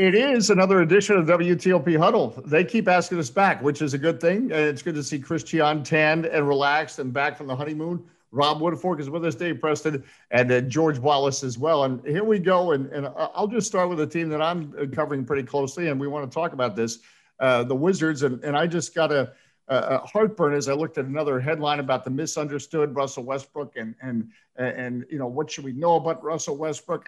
It is another edition of WTOP Huddle. They keep asking us back, which is a good thing. And it's good to see Christian tanned and relaxed and back from the honeymoon. Rob Woodfork is with us, Dave Preston, and uh, George Wallace as well. And here we go. And, and I'll just start with a team that I'm covering pretty closely, and we want to talk about this uh, the Wizards. And, and I just got a, a heartburn as I looked at another headline about the misunderstood Russell Westbrook and, and, and, you know, what should we know about Russell Westbrook?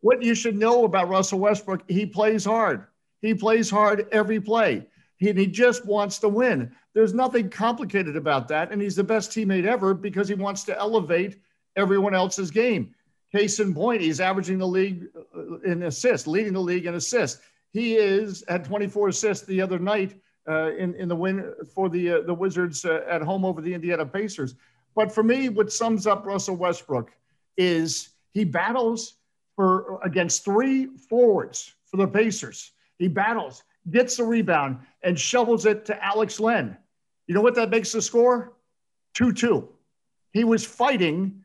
What you should know about Russell Westbrook, he plays hard. He plays hard every play. He, he just wants to win. There's nothing complicated about that. And he's the best teammate ever because he wants to elevate everyone else's game. Case in point, he's averaging the league uh, in assists, leading the league in assists. He is at 24 assists the other night uh, in, in the win for the, uh, the Wizards uh, at home over the Indiana Pacers. But for me, what sums up Russell Westbrook is he battles for against three forwards for the Pacers. He battles, gets the rebound, and shovels it to Alex Len. You know what that makes the score? 2 2. He was fighting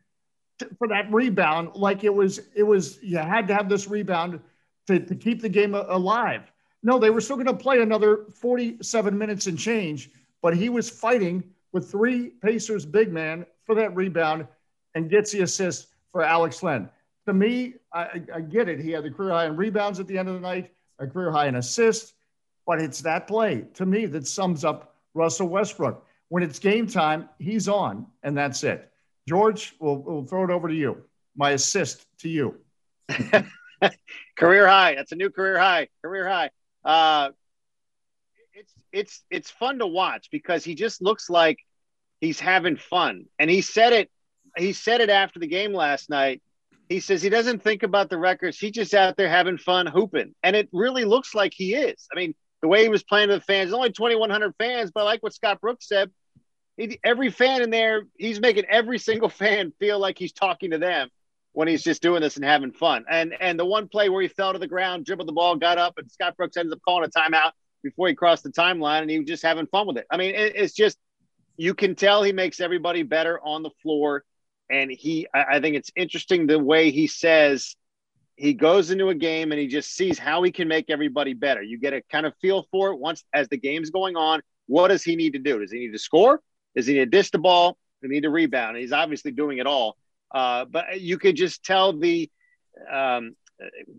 for that rebound like it was, it was, you had to have this rebound to, to keep the game alive. No, they were still going to play another 47 minutes and change, but he was fighting with three Pacers big man for that rebound and gets the assist for Alex Len to me, I, I, get it. He had the career high in rebounds at the end of the night, a career high in assists, but it's that play to me that sums up Russell Westbrook. When it's game time, he's on, and that's it. George, we'll, we'll throw it over to you. My assist to you. career high. That's a new career high. Career high. Uh, it's it's it's fun to watch because he just looks like he's having fun, and he said it. He said it after the game last night he says he doesn't think about the records. He's just out there having fun hooping. And it really looks like he is. I mean, the way he was playing to the fans, only 2,100 fans, but like what Scott Brooks said, he, every fan in there, he's making every single fan feel like he's talking to them when he's just doing this and having fun. And and the one play where he fell to the ground, dribbled the ball, got up, and Scott Brooks ends up calling a timeout before he crossed the timeline, and he was just having fun with it. I mean, it, it's just you can tell he makes everybody better on the floor and he I, think it's interesting the way he says he goes into a game and he just sees how he can make everybody better. You get a kind of feel for it once as the game's going on. What does he need to do? Does he need to score? Does he need to dish the ball? Does he need to rebound? He's obviously doing it all. Uh, but you could just tell the um,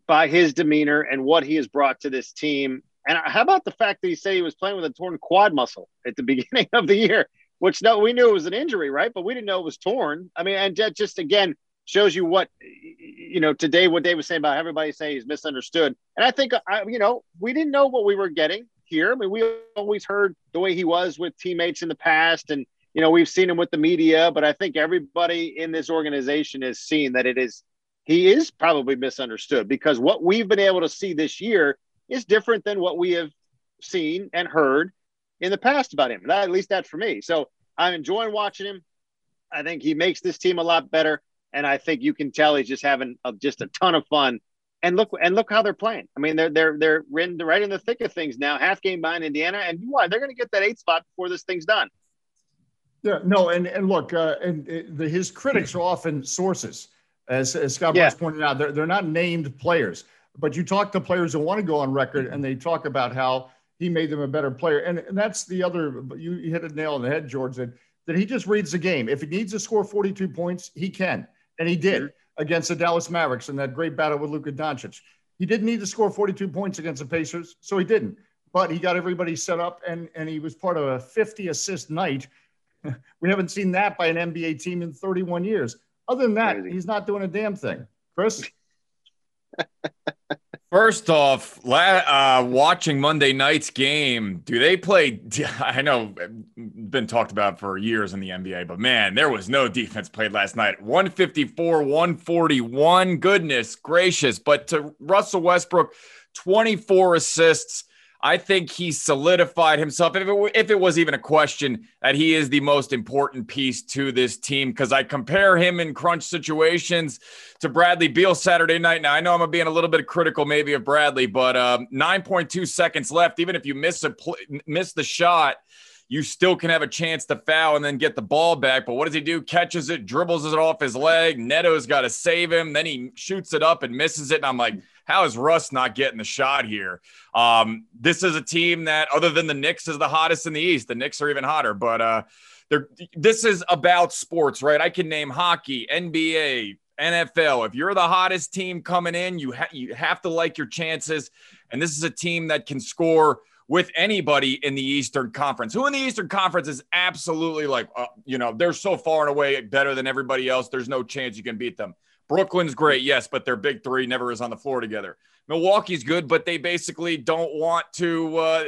by his demeanor and what he has brought to this team. And how about the fact that he said he was playing with a torn quad muscle at the beginning of the year? Which no, we knew it was an injury, right? But we didn't know it was torn. I mean, and that just again shows you what you know today. What Dave was saying about everybody saying he's misunderstood, and I think I, you know we didn't know what we were getting here. I mean, we always heard the way he was with teammates in the past, and you know we've seen him with the media. But I think everybody in this organization has seen that it is he is probably misunderstood because what we've been able to see this year is different than what we have seen and heard in the past about him. That, at least that's for me. So I'm enjoying watching him. I think he makes this team a lot better, and I think you can tell he's just having a, just a ton of fun. And look and look how they're playing. I mean, they're they're they're in, right in the thick of things now. Half game behind Indiana, and why they're going to get that eight spot before this thing's done. Yeah, no, and and look, uh, and uh, the, his critics are often sources, as, as Scott yeah. Brooks pointed out. They're they're not named players, but you talk to players who want to go on record, and they talk about how he made them a better player. And, and that's the other, you, you hit a nail on the head, George, that, that he just reads the game. If he needs to score 42 points, he can. And he did against the Dallas Mavericks in that great battle with Luka Doncic. He didn't need to score 42 points against the Pacers, so he didn't. But he got everybody set up, and, and he was part of a 50 assist night. we haven't seen that by an NBA team in 31 years. Other than that, Crazy. he's not doing a damn thing. Chris? First off, uh, watching Monday night's game, do they play? I know been talked about for years in the NBA, but man, there was no defense played last night. 154, 141. Goodness gracious. But to Russell Westbrook, 24 assists, I think he solidified himself. If it, if it was even a question that he is the most important piece to this team, because I compare him in crunch situations to Bradley Beal Saturday night. Now I know I'm being a little bit critical maybe of Bradley, but um, 9.2 seconds left. Even if you miss a pl- miss the shot, you still can have a chance to foul and then get the ball back. But what does he do? Catches it, dribbles it off his leg. Neto's got to save him. Then he shoots it up and misses it. And I'm like, how is Russ not getting the shot here? Um, this is a team that, other than the Knicks, is the hottest in the East. The Knicks are even hotter, but uh, they're, this is about sports, right? I can name hockey, NBA, NFL. If you're the hottest team coming in, you ha- you have to like your chances. And this is a team that can score with anybody in the Eastern Conference. Who in the Eastern Conference is absolutely like, uh, you know, they're so far and away better than everybody else. There's no chance you can beat them. Brooklyn's great, yes, but their big three never is on the floor together. Milwaukee's good, but they basically don't want to, uh,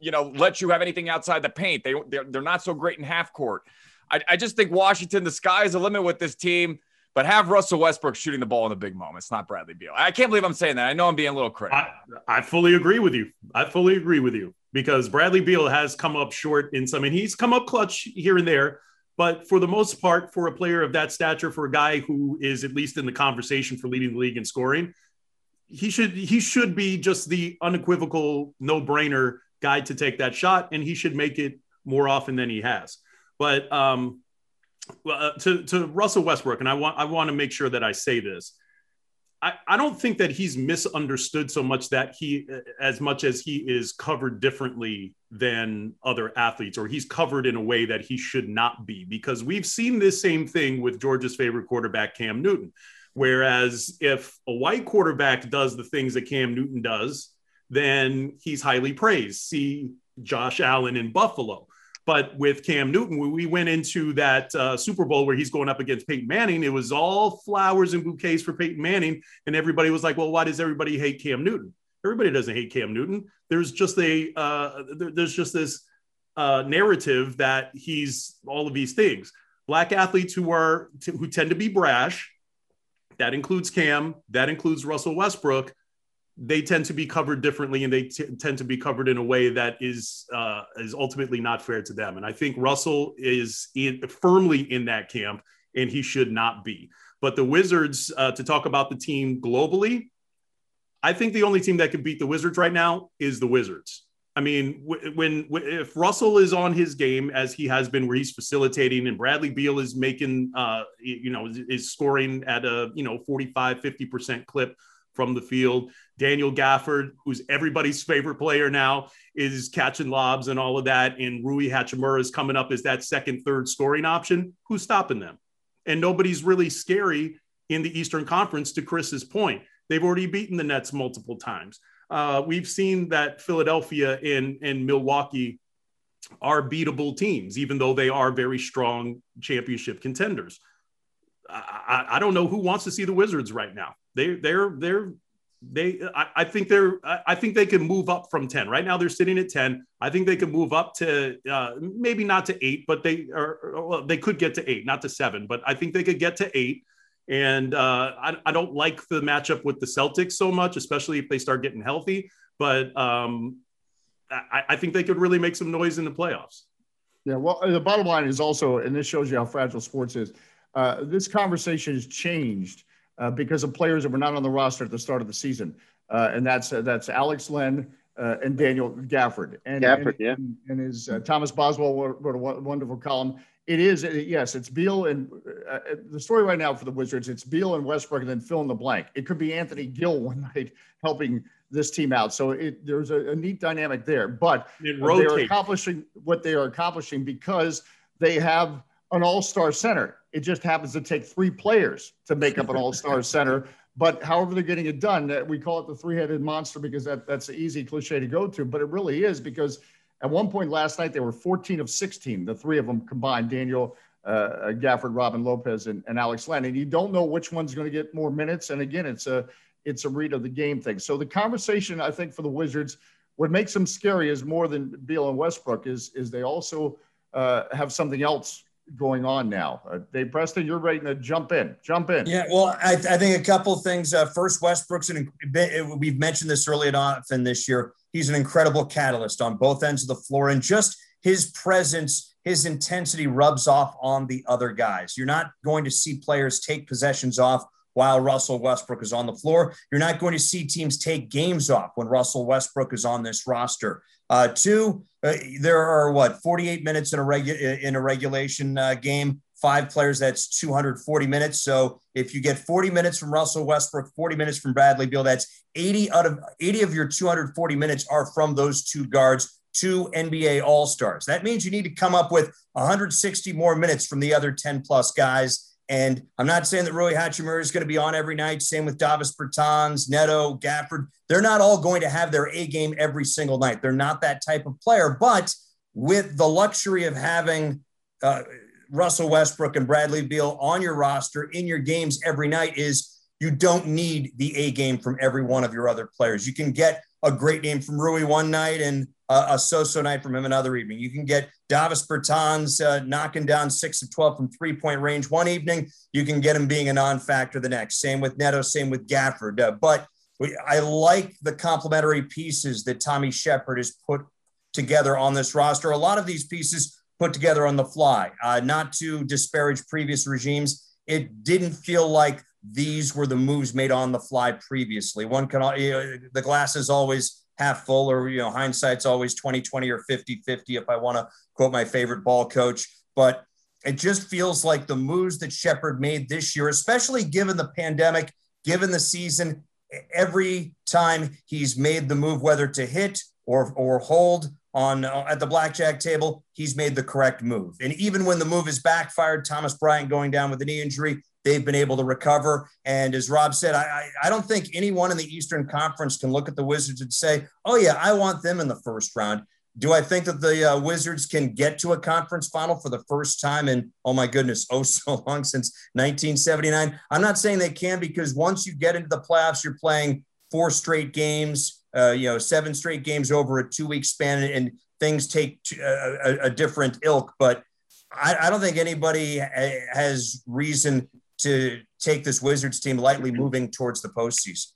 you know, let you have anything outside the paint. They they're, they're not so great in half court. I, I just think Washington, the sky is the limit with this team but have Russell Westbrook shooting the ball in the big moments, not Bradley Beal. I can't believe I'm saying that. I know I'm being a little critical. I, I fully agree with you. I fully agree with you because Bradley Beal has come up short in some, and he's come up clutch here and there. But for the most part, for a player of that stature, for a guy who is at least in the conversation for leading the league in scoring, he should he should be just the unequivocal no brainer guy to take that shot, and he should make it more often than he has. But um, uh, to to Russell Westbrook, and I want I want to make sure that I say this. I, I don't think that he's misunderstood so much that he as much as he is covered differently than other athletes or he's covered in a way that he should not be because we've seen this same thing with Georgia's favorite quarterback Cam Newton. Whereas if a white quarterback does the things that Cam Newton does then he's highly praised. See Josh Allen in Buffalo but with Cam Newton, we went into that uh, Super Bowl where he's going up against Peyton Manning, it was all flowers and bouquets for Peyton Manning. And everybody was like, well, why does everybody hate Cam Newton? Everybody doesn't hate Cam Newton. There's just a uh, there, there's just this uh, narrative that he's all of these things. Black athletes who are who tend to be brash. That includes Cam. That includes Russell Westbrook they tend to be covered differently and they t- tend to be covered in a way that is uh, is ultimately not fair to them. And I think Russell is in, firmly in that camp, and he should not be. But the Wizards, uh, to talk about the team globally, I think the only team that can beat the Wizards right now is the Wizards. I mean, when, if Russell is on his game as he has been, where he's facilitating, and Bradley Beal is making, uh, you know, is scoring at a you know 45, 50 percent clip from the field. Daniel Gafford, who's everybody's favorite player now, is catching lobs and all of that. And Rui Hachimura is coming up as that second, third scoring option. Who's stopping them? And nobody's really scary in the Eastern Conference, to Chris's point. They've already beaten the Nets multiple times. Uh, we've seen that Philadelphia and, and Milwaukee are beatable teams, even though they are very strong championship contenders. I, I, don't know who wants to see the Wizards right now. They they're they're they I, I, think they're I think they can move up from 10. Right now they're sitting at 10. I think they can move up to uh, maybe not to eight, but they are well, they could get to eight, not to seven, but I think they could get to eight. And uh, I, I don't like the matchup with the Celtics so much, especially if they start getting healthy. But um, I, I think they could really make some noise in the playoffs. Yeah, well, the bottom line is also, and this shows you how fragile sports is. Uh, this conversation has changed uh, because of players that were not on the roster at the start of the season, uh, and that's uh, that's Alex Len uh, and Daniel Gafford. And Gafford, and, yeah, and his uh, Thomas Boswell wrote a wonderful column. It is yes, it's Beal and the story right now for the Wizards. It's Beal and Westbrook, and then fill in the blank. It could be Anthony Gill one night helping this team out. So it, there's a, a, neat dynamic there. But they're accomplishing what they are accomplishing because they have an all-star center. It just happens to take three players to make up an all-star center. But however they're getting it done, we call it the three-headed monster because that, that's an easy cliche to go to. But it really is because at one point last night they were 14 of 16, the three of them combined, Daniel uh, Gafford, Robin Lopez, and, and Alex Len. And you don't know which one's going to get more minutes. And again, it's a it's a read of the game thing. So the conversation I think for the Wizards, what makes them scary is more than Beal and Westbrook is is they also uh, have something else going on now. Uh, Dave Preston, you're ready to jump in. Jump in. Yeah, well, I, I think a couple of things. Uh, first, Westbrook's an, we've mentioned this early on this year. He's an incredible catalyst on both ends of the floor, and just his presence, his intensity rubs off on the other guys. You're not going to see players take possessions off while Russell Westbrook is on the floor. You're not going to see teams take games off when Russell Westbrook is on this roster. Uh, two, uh, there are what 48 minutes in a regu- in a regulation uh, game. five players, that's 240 minutes. So if you get 40 minutes from Russell Westbrook, 40 minutes from Bradley Beal, that's 80 out of 80 of your 240 minutes are from those two guards, two NBA All Stars. That means you need to come up with 160 more minutes from the other 10 plus guys. And I'm not saying that Rui Hachimura is going to be on every night. Same with Davis Bertans, Neto, Gafford. They're not all going to have their A game every single night. They're not that type of player. But with the luxury of having uh, Russell Westbrook and Bradley Beal on your roster in your games every night, is you don't need the A game from every one of your other players. You can get a great game from Rui one night and a so-so night from him another evening. You can get Davis Bertans uh, knocking down six of 12 from three-point range one evening. You can get him being a non-factor the next. Same with Neto, same with Gafford. Uh, but we, I like the complementary pieces that Tommy Sheppard has put together on this roster. A lot of these pieces put together on the fly. Uh, not to disparage previous regimes, it didn't feel like these were the moves made on the fly previously. One can, you know, the glass is always half full, or, you know, hindsight's always 20 20 or 50 50, if I want to quote my favorite ball coach. But it just feels like the moves that Sheppard made this year, especially given the pandemic, given the season, every time he's made the move, whether to hit or, or hold on uh, at the blackjack table, he's made the correct move. And even when the move is backfired, Thomas Bryant going down with a knee injury, they've been able to recover. And as Rob said, I, I, don't think anyone in the Eastern Conference can look at the Wizards and say, oh, yeah, I want them in the first round. Do I think that the uh, Wizards can get to a conference final for the first time in, oh my goodness, oh so long since 1979? I'm not saying they can because once you get into the playoffs, you're playing four straight games, uh, you know, seven straight games over a two week span, and things take a, a, a different ilk. But I, I, don't think anybody has reason to take this Wizards team lightly moving towards the postseason.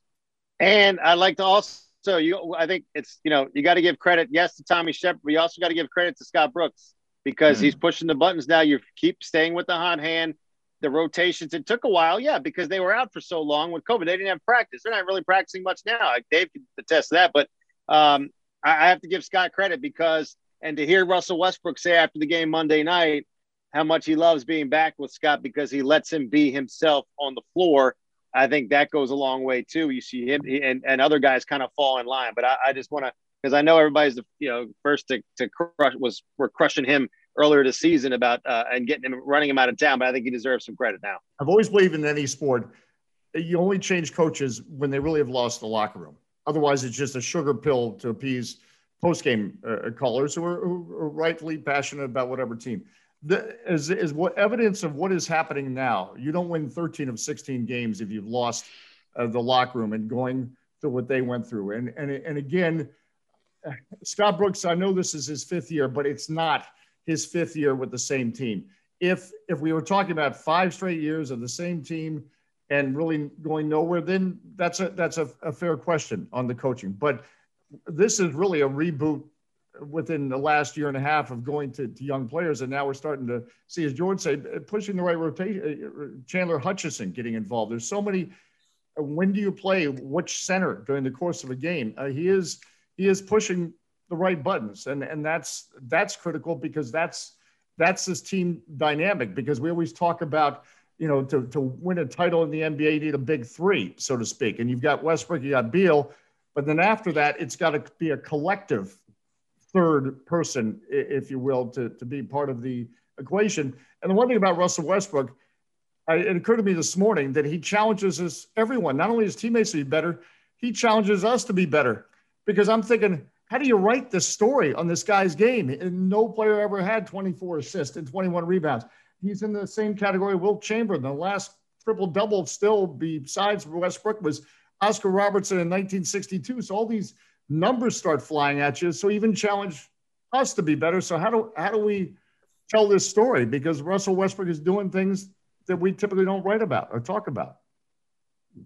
And I'd like to also, you, I think it's, you know, you got to give credit, yes, to Tommy Sheppard, but you also got to give credit to Scott Brooks because mm-hmm. he's pushing the buttons now. You keep staying with the hot hand. The rotations, it took a while, yeah, because they were out for so long with COVID. They didn't have practice. They're not really practicing much now. Like Dave can attest to that. But um, I, I have to give Scott credit because, and to hear Russell Westbrook say after the game Monday night, how much he loves being back with Scott because he lets him be himself on the floor. I think that goes a long way too. You see him and, and other guys kind of fall in line, but I, I just want to because I know everybody's the you know first to, to crush was we're crushing him earlier this season about uh, and getting him running him out of town, but I think he deserves some credit now. I've always believed in any sport, you only change coaches when they really have lost the locker room. Otherwise, it's just a sugar pill to appease post game uh, callers who are, who are rightfully passionate about whatever team the, is, is what evidence of what is happening now. You don't win 13 of 16 games if you've lost uh, the locker room and going through what they went through. And, and, and again, Scott Brooks, I know this is his fifth year, but it's not his fifth year with the same team. If, if we were talking about five straight years of the same team and really going nowhere, then that's a, that's a, a fair question on the coaching. But this is really a reboot within the last year and a half of going to, to young players. And now we're starting to see, as George said, pushing the right rotation. Uh, Chandler Hutchison getting involved. There's so many. Uh, when do you play which center during the course of a game? Uh, he is he is pushing the right buttons, and and that's that's critical because that's that's this team dynamic. Because we always talk about you know to to win a title in the NBA, you need a big three, so to speak. And you've got Westbrook, you got Beal, but then after that, it's got to be a collective third person, if you will, to, to be part of the equation. And the one thing about Russell Westbrook, I, it occurred to me this morning that he challenges us, everyone, not only his teammates to be better, he challenges us to be better. Because I'm thinking, how do you write this story on this guy's game? And no player ever had 24 assists and 21 rebounds. He's in the same category. Wilt Chamberlain, the last triple double, still besides Westbrook, was Oscar Robertson in 1962. So all these numbers start flying at you. So even challenge us to be better. So how do how do we tell this story? Because Russell Westbrook is doing things that we typically don't write about or talk about.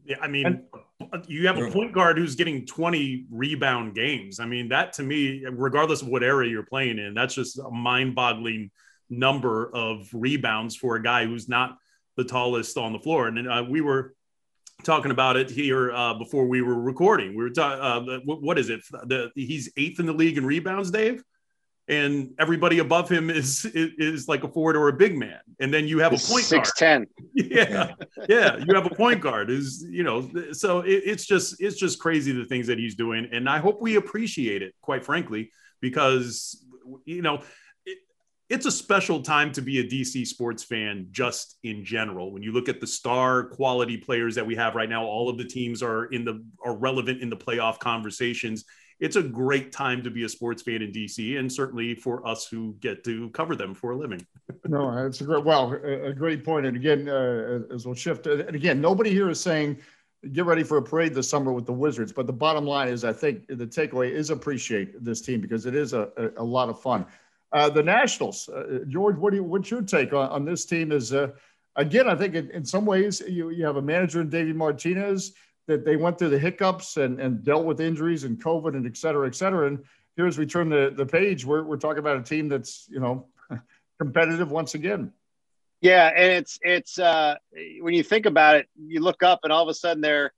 Yeah, I mean, and, you have a point guard who's getting 20 rebound games. I mean, that to me, regardless of what area you're playing in, that's just a mind-boggling number of rebounds for a guy who's not the tallest on the floor. And uh, we were talking about it here uh, before we were recording. We were talking. Uh, what is it? The, he's eighth in the league in rebounds, Dave. and everybody above him is, is, is like a forward or a big man, and then you have a point six ten. Yeah, yeah, you have a point guard. Is you know, so it, it's just it's just crazy the things that he's doing, and I hope we appreciate it, quite frankly, because you know. It, it's a special time to be a DC sports fan just in general. When you look at the star quality players that we have right now, all of the teams are in the are relevant in the playoff conversations it's a great time to be a sports fan in DC, and certainly for us who get to cover them for a living. no, it's a great, well, a great point. And again, uh, as we'll shift, and again, nobody here is saying get ready for a parade this summer with the Wizards. But the bottom line is, I think the takeaway is appreciate this team because it is a, a, a lot of fun. Uh, the Nationals, uh, George, what do you, what's your take on, on this team? Is uh, again, I think in, in, some ways you, you have a manager in Davey Martinez that they went through the hiccups and, and dealt with injuries and COVID and et cetera, et cetera. And here, as we turn the, the page, we're, we're talking about a team that's, you know, competitive once again. Yeah. And it's, it's, uh, when you think about it, you look up and all of a sudden they're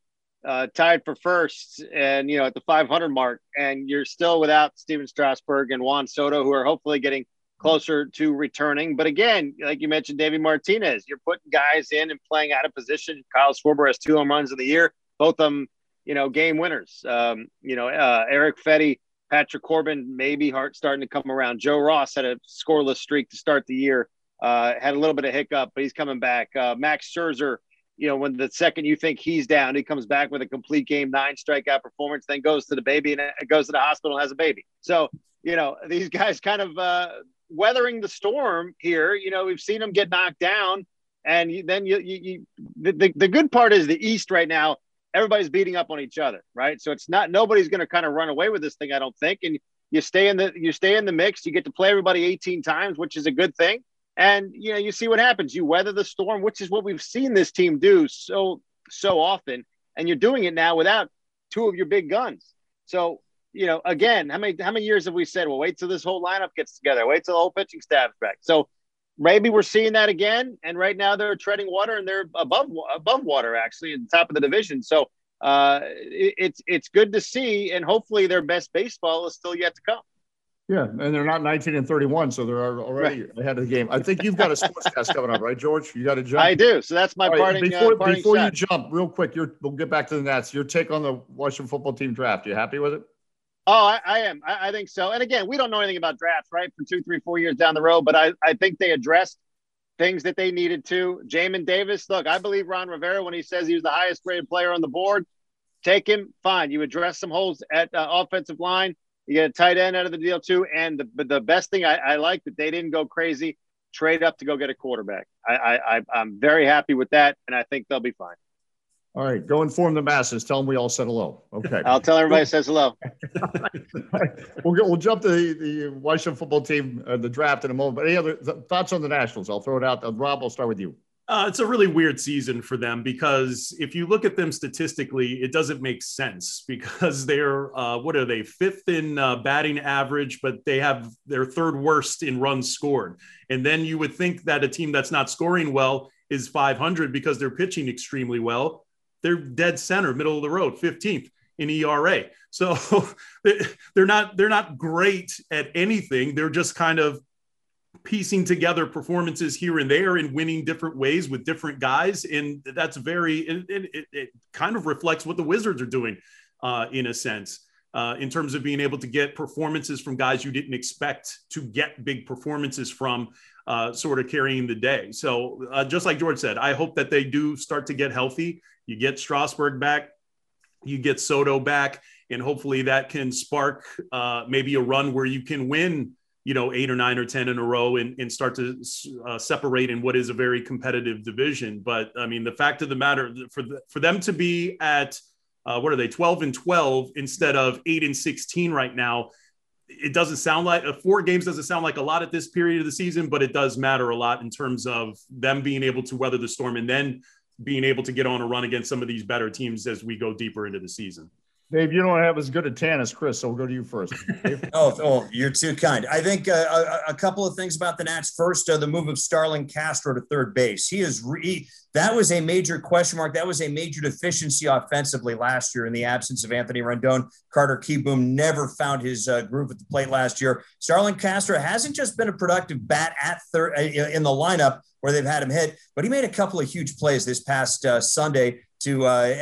uh, tied for first and, you know, at the 500 mark, and you're still without Stephen Strasburg and Juan Soto, who are hopefully getting closer to returning. But again, like you mentioned, David Martinez, you're putting guys in and playing out of position. Kyle Schwarber has two home runs in the year both of them, you know, game winners. Um, you know, uh, Erick Fedde, Patrick Corbin, maybe Hart starting to come around. Joe Ross had a scoreless streak to start the year. Uh, had a little bit of hiccup, but he's coming back. Uh, Max Scherzer, you know, when the second you think he's down, he comes back with a complete game, nine strikeout performance, then goes to the baby and goes to the hospital and has a baby. So, you know, these guys kind of uh, weathering the storm here. You know, we've seen them get knocked down. And you, then you, you, you the, the, the good part is the East right now everybody's beating up on each other, right? So it's not nobody's going to kind of run away with this thing, I don't think. And you stay in the you stay in the mix. You get to play everybody 18 times, which is a good thing. And you know, you see what happens. You weather the storm, which is what we've seen this team do so so often. And you're doing it now without two of your big guns. So you know, again, how many how many years have we said? Well, wait till this whole lineup gets together. Wait till the whole pitching staff's back. So maybe we're seeing that again. And right now they're treading water and they're above above water actually at the top of the division. So uh, it, it's it's good to see, and hopefully their best baseball is still yet to come. Yeah, and they're not 19 and 31, so they're already right. ahead of the game. I think you've got a sportscast coming up, right, George? You got to jump. I do. So that's my right, parting. Before, uh, parting before you jump, real quick, we'll get back to the Nats. Your take on the Washington football team draft? You happy with it? Oh, I, I am. I, I, think so. And again, we don't know anything about drafts, right? For two, three, four years down the road, but I, I think they addressed things that they needed to. Jamin Davis, look, I believe Ron Rivera when he says he was the highest graded player on the board. Take him, fine. You address some holes at uh, offensive line. You get a tight end out of the deal too. And the the best thing I, I like that they didn't go crazy, trade up to go get a quarterback. I, I I'm very happy with that, and I think they'll be fine. All right, go inform the masses. Tell them we all said hello. Okay. I'll tell everybody says hello. we'll, go, we'll jump to the, the Washington football team, uh, the draft in a moment. But any other th- thoughts on the Nationals? I'll throw it out. Uh, Rob, I'll start with you. Uh, it's a really weird season for them because if you look at them statistically, it doesn't make sense because they're uh, what are they fifth in uh, batting average, but they have their third worst in runs scored. And then you would think that a team that's not scoring well is 500 because they're pitching extremely well they're dead center, middle of the road, 15th in ERA. So they're not they're not great at anything. They're just kind of piecing together performances here and there and winning different ways with different guys, and that's very it, it, it kind of reflects what the Wizards are doing uh, in a sense. Uh, in terms of being able to get performances from guys you didn't expect to get big performances from, uh, sort of carrying the day. So, uh, just like George said, I hope that they do start to get healthy you get Strasburg back, you get Soto back, and hopefully that can spark uh, maybe a run where you can win, you know, eight or nine or 10 in a row and, and start to uh, separate in what is a very competitive division. But I mean, the fact of the matter for, the, for them to be at, uh, what are they, 12 and 12 instead of eight and 16 right now, it doesn't sound like uh, four games doesn't sound like a lot at this period of the season, but it does matter a lot in terms of them being able to weather the storm and then being able to get on a run against some of these better teams as we go deeper into the season. Dave, you don't have as good a tan as Chris, so we'll go to you first. oh, oh, you're too kind. I think uh, a, a, couple of things about the Nats. First, uh, the move of Starlin Castro to third base. He is re- that was a major question mark. That was a major deficiency offensively last year in the absence of Anthony Rendon. Carter Kieboom never found his uh, groove at the plate last year. Starlin Castro hasn't just been a productive bat at third uh, in the lineup where they've had him hit, but he made a couple of huge plays this past uh, Sunday to uh,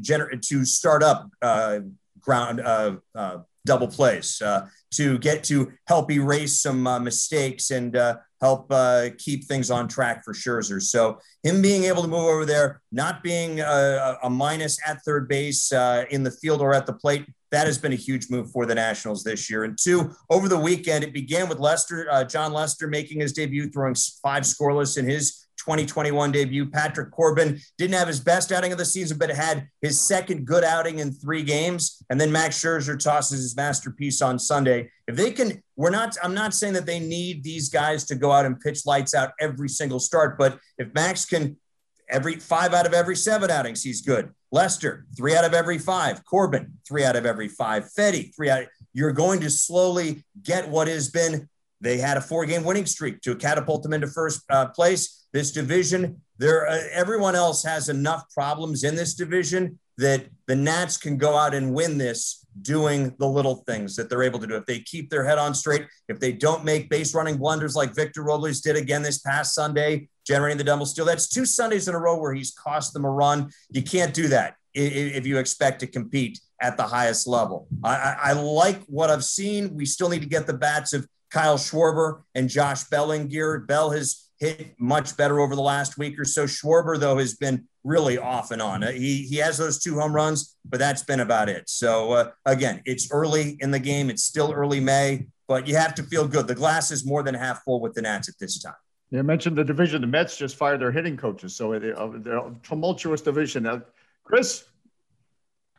generate to start up uh, ground uh, uh, double plays uh, to get to help erase some uh, mistakes and help keep things on track for Scherzer. So him being able to move over there, not being a, a minus at third base in the field or at the plate, that has been a huge move for the Nationals this year. And two, over the weekend, it began with Lester, uh, Jon Lester making his debut, throwing five scoreless in his 2021 debut. Patrick Corbin didn't have his best outing of the season, but had his second good outing in three games. And then Max Scherzer tosses his masterpiece on Sunday. If they can, we're not, I'm not saying that they need these guys to go out and pitch lights out every single start, but if Max can every five out of every seven outings, he's good. Lester, three out of every five. Corbin, three out of every five. Fedde, three out. You're going to slowly get what has been. They had a four game winning streak to catapult them into first uh, place this division. There, uh, everyone else has enough problems in this division that the Nats can go out and win this doing the little things that they're able to do. If they keep their head on straight, if they don't make base running blunders like Victor Robles did again this past Sunday, generating the double steal, that's two Sundays in a row where he's cost them a run. You can't do that if you expect to compete at the highest level. I, I like what I've seen. We still need to get the bats of Kyle Schwarber and Josh Bellinger. Bell has hit much better over the last week or so. Schwarber, though, has been really off and on. He, he has those two home runs, but that's been about it. So, uh, again, it's early in the game. It's still early May, but you have to feel good. The glass is more than half full with the Nats at this time. You mentioned the division. The Mets just fired their hitting coaches. So, uh, they're a tumultuous division. Uh, Chris,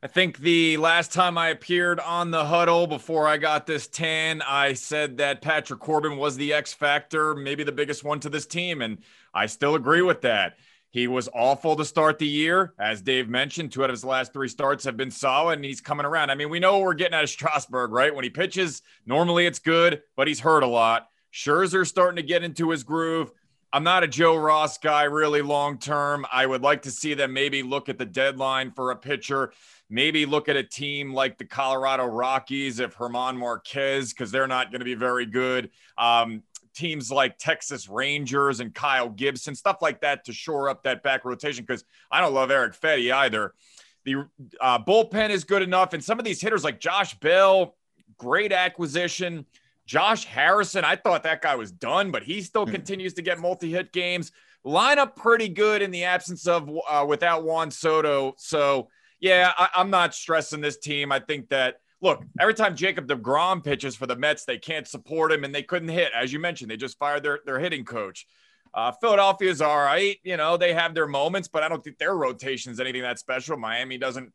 I think the last time I appeared on the huddle before I got this tan, I said that Patrick Corbin was the X factor, maybe the biggest one to this team. And I still agree with that. He was awful to start the year. As Dave mentioned, two out of his last three starts have been solid, and he's coming around. I mean, we know we're getting out of Strasburg, right? When he pitches, normally it's good, but he's hurt a lot. Scherzer's starting to get into his groove. I'm not a Joe Ross guy really long term. I would like to see them maybe look at the deadline for a pitcher Maybe look at a team like the Colorado Rockies if German Marquez, because they're not going to be very good. Um, teams like Texas Rangers and Kyle Gibson, stuff like that to shore up that back rotation. Because I don't love Erick Fedde either. The uh, bullpen is good enough, and some of these hitters like Josh Bell, great acquisition. Josh Harrison, I thought that guy was done, but he still mm-hmm. continues to get multi-hit games. Line up pretty good in the absence of uh, without Juan Soto. So yeah, I, am not stressing this team. I think that look, every time Jacob DeGrom pitches for the Mets, they can't support him and they couldn't hit. As you mentioned, they just fired their, their hitting coach. Uh, Philadelphia's all right. You know, they have their moments, but I don't think their rotation is anything that special. Miami doesn't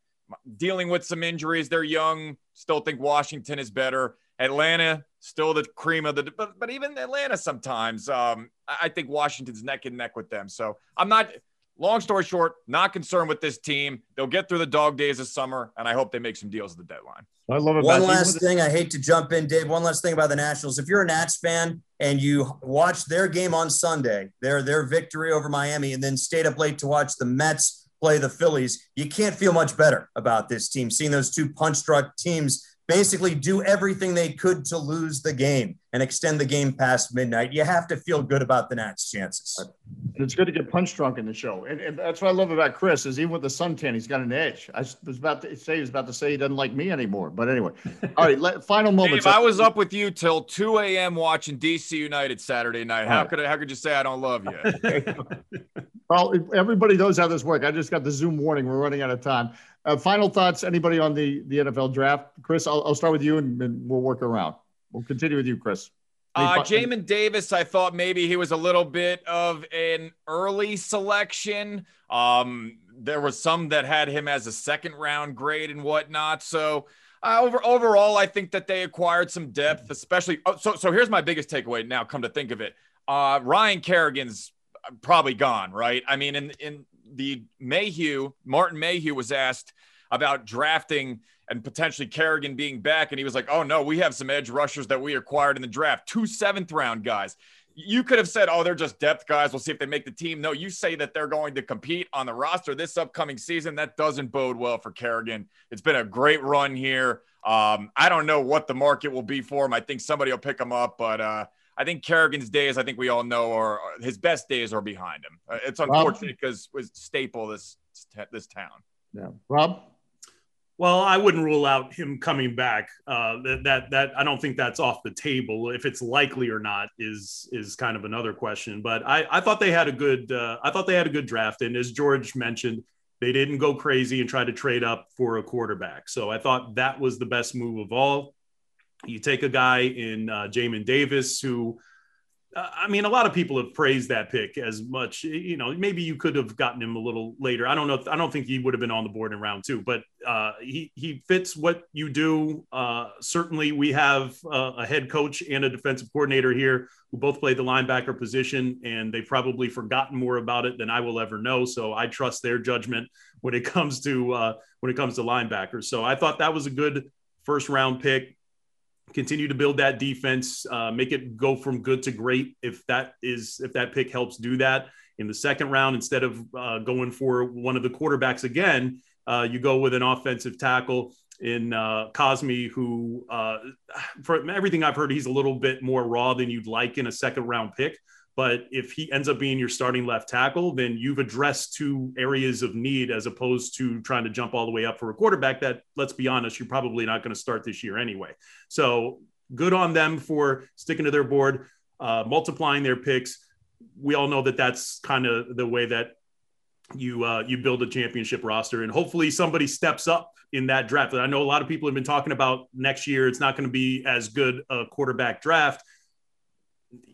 dealing with some injuries. They're young. Still think Washington is better. Atlanta still the cream of the, but, but even Atlanta sometimes. Um, I think Washington's neck and neck with them. So I'm not long story short, not concerned with this team. They'll get through the dog days of summer, and I hope they make some deals at the deadline. I love it. One last thing, I hate to jump in, Dave. One last thing about the Nationals. If you're a Nats fan and you watch their game on Sunday, their their victory over Miami, and then stayed up late to watch the Mets play the Phillies, you can't feel much better about this team. Seeing those two punch struck teams basically do everything they could to lose the game and extend the game past midnight. You have to feel good about the Nats' chances. It's good to get punch drunk in the show, and, and, that's what I love about Chris is even with the suntan, he's got an edge. I was about to say he was about to say he doesn't like me anymore, but anyway. All right, let, final moments. Dave, I was up with you till 2 a.m. watching DC United Saturday night. How right. could I, how could you say I don't love you? well, everybody knows how this works. I just got the Zoom warning. We're running out of time. Uh, final thoughts? Anybody on the the NFL draft? Chris, I'll, I'll start with you, and, and, we'll work around. We'll continue with you, Chris. Uh, Jamin Davis, I thought maybe he was a little bit of an early selection. Um, there was some that had him as a second round grade and whatnot. So uh, over overall, I think that they acquired some depth, especially. Oh, so so here's my biggest takeaway. Now, come to think of it, uh, Ryan Kerrigan's probably gone, right? I mean, in in the Mayhew, Martin Mayhew was asked about drafting and potentially Kerrigan being back. And he was like, oh no, we have some edge rushers that we acquired in the draft, two seventh round guys. You could have said, oh, they're just depth guys. We'll see if they make the team. No, you say that they're going to compete on the roster this upcoming season. That doesn't bode well for Kerrigan. It's been a great run here. Um, I don't know what the market will be for him. I think somebody will pick him up, but uh, I think Kerrigan's days, I think we all know, are his best days are behind him. Uh, it's unfortunate because was staple this this town. Yeah, Rob. Well, I wouldn't rule out him coming back. Uh, that, that that I don't think that's off the table. If it's likely or not is is kind of another question. But I, I thought they had a good uh, I thought they had a good draft, and as George mentioned, they didn't go crazy and try to trade up for a quarterback. So I thought that was the best move of all. You take a guy in uh, Jamin Davis who I mean, a lot of people have praised that pick as much. You know, maybe you could have gotten him a little later. I don't know. I don't think he would have been on the board in round two, but uh, he he fits what you do. Uh, certainly, we have uh, a head coach and a defensive coordinator here who both play the linebacker position, and they've probably forgotten more about it than I will ever know. So I trust their judgment when it comes to uh, when it comes to linebackers. So I thought that was a good first round pick continue to build that defense, uh, make it go from good to great. If that is if that pick helps do that in the second round, instead of uh, going for one of the quarterbacks again, uh, you go with an offensive tackle in uh, Cosmi, who, uh, for everything I've heard, he's a little bit more raw than you'd like in a second round pick. But if he ends up being your starting left tackle, then you've addressed two areas of need as opposed to trying to jump all the way up for a quarterback that, let's be honest, you're probably not going to start this year anyway. So good on them for sticking to their board, uh, multiplying their picks. We all know that that's kind of the way that you uh, you build a championship roster, and hopefully somebody steps up in that draft. I know a lot of people have been talking about next year. It's not going to be as good a quarterback draft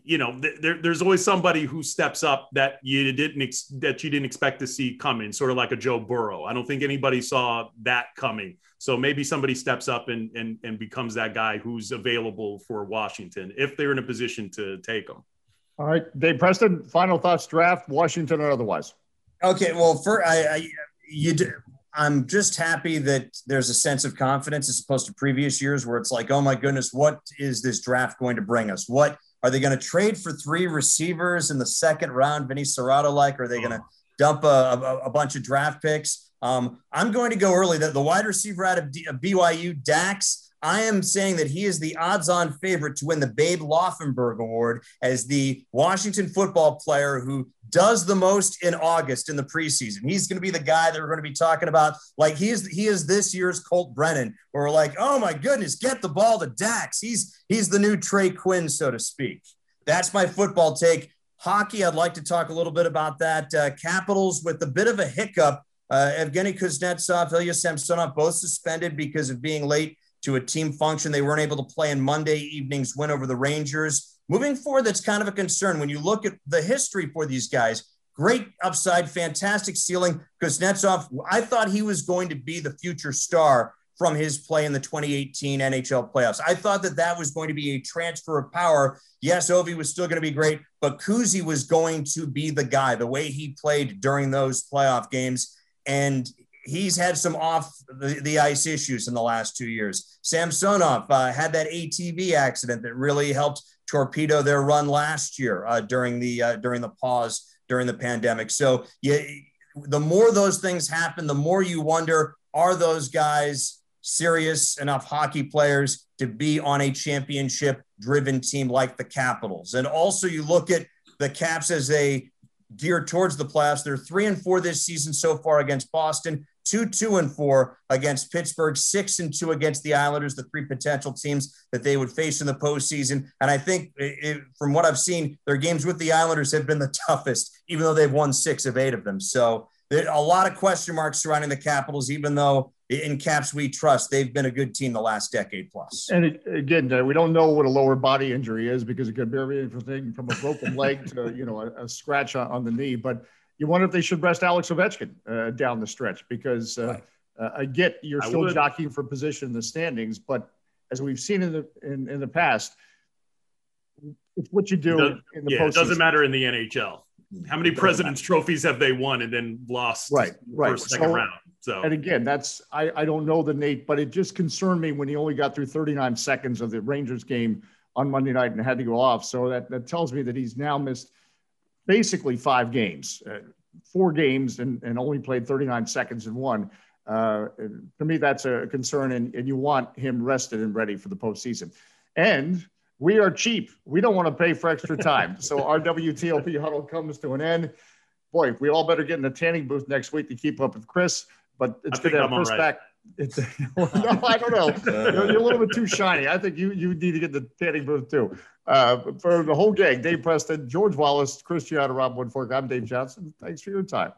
you know, there, there's always somebody who steps up that you didn't ex- that you didn't expect to see coming, sort of like a Joe Burrow. I don't think anybody saw that coming. So maybe somebody steps up and and, and becomes that guy who's available for Washington if they're in a position to take them. All right, Dave Preston. Final thoughts: draft Washington or otherwise. Okay, well, for I, I you do, I'm just happy that there's a sense of confidence as opposed to previous years where it's like, oh my goodness, what is this draft going to bring us? What are they going to trade for three receivers in the second round, Vinny Cerrato like? Are they going to dump a, a, a, bunch of draft picks? Um, I'm going to go early. The, the wide receiver out of D, BYU, Dax, I am saying that he is the odds on favorite to win the Babe Laufenberg Award as the Washington football player who does the most in August in the preseason. He's going to be the guy that we're going to be talking about. Like he is, he is this year's Colt Brennan. Where we're like, oh my goodness, get the ball to Dax. He's he's the new Trey Quinn, so to speak. That's my football take. Hockey, I'd like to talk a little bit about that. Uh, Capitals with a bit of a hiccup. Uh, Evgeny Kuznetsov, Ilya Samsonov, both suspended because of being late to a team function. They weren't able to play in Monday evening's win over the Rangers. Moving forward, that's kind of a concern when you look at the history for these guys. Great upside, fantastic ceiling. Kuznetsov, I thought he was going to be the future star from his play in the 2018 NHL playoffs. I thought that that was going to be a transfer of power. Yes, Ovi was still going to be great, but Kuzi was going to be the guy, the way he played during those playoff games. And he's had some off the, the ice issues in the last two years. Samsonov uh, had that ATV accident that really helped torpedo their run last year uh, during the uh, during the pause during the pandemic. So yeah, the more those things happen, the more you wonder: Are those guys serious enough hockey players to be on a championship-driven team like the Capitals? And also, you look at the Caps as a geared towards the playoffs. They're three and four this season so far against Boston two, two, and four against Pittsburgh, six and two against the Islanders, the three potential teams that they would face in the postseason. And I think it, from what I've seen, their games with the Islanders have been the toughest, even though they've won six of eight of them. So a lot of question marks surrounding the Capitals, even though in caps we trust they've been a good team the last decade plus. And it, again, we don't know what a lower body injury is because it could be everything from a broken leg to you know a, a scratch on the knee, but you wonder if they should rest Alex Ovechkin uh, down the stretch because uh, right. uh, I get you're I still would. jockeying for position in the standings, but as we've seen in the in, in the past, it's what you do it in the yeah, it doesn't matter in the NHL. How many president's trophies have they won and then lost? Right, right. First, second So- round. So And again, that's I, I don't know the Nate, but it just concerned me when he only got through 39 seconds of the Rangers game on Monday night and had to go off. So that, that tells me that he's now missed basically five games, uh, four games, and, and only played 39 seconds in one. Uh, to me, that's a concern, and, and you want him rested and ready for the postseason. And we are cheap. We don't want to pay for extra time. so our WTOP huddle comes to an end. Boy, we all better get in the tanning booth next week to keep up with Chris. But it's I good to have Chris right. back. It's, no, I don't know. You're, you're a little bit too shiny. I think you you need to get the tanning booth too. Uh, for the whole gang, Dave Preston, George Wallace, Christiana, Rob Woodfork. I'm Dave Johnson. Thanks for your time.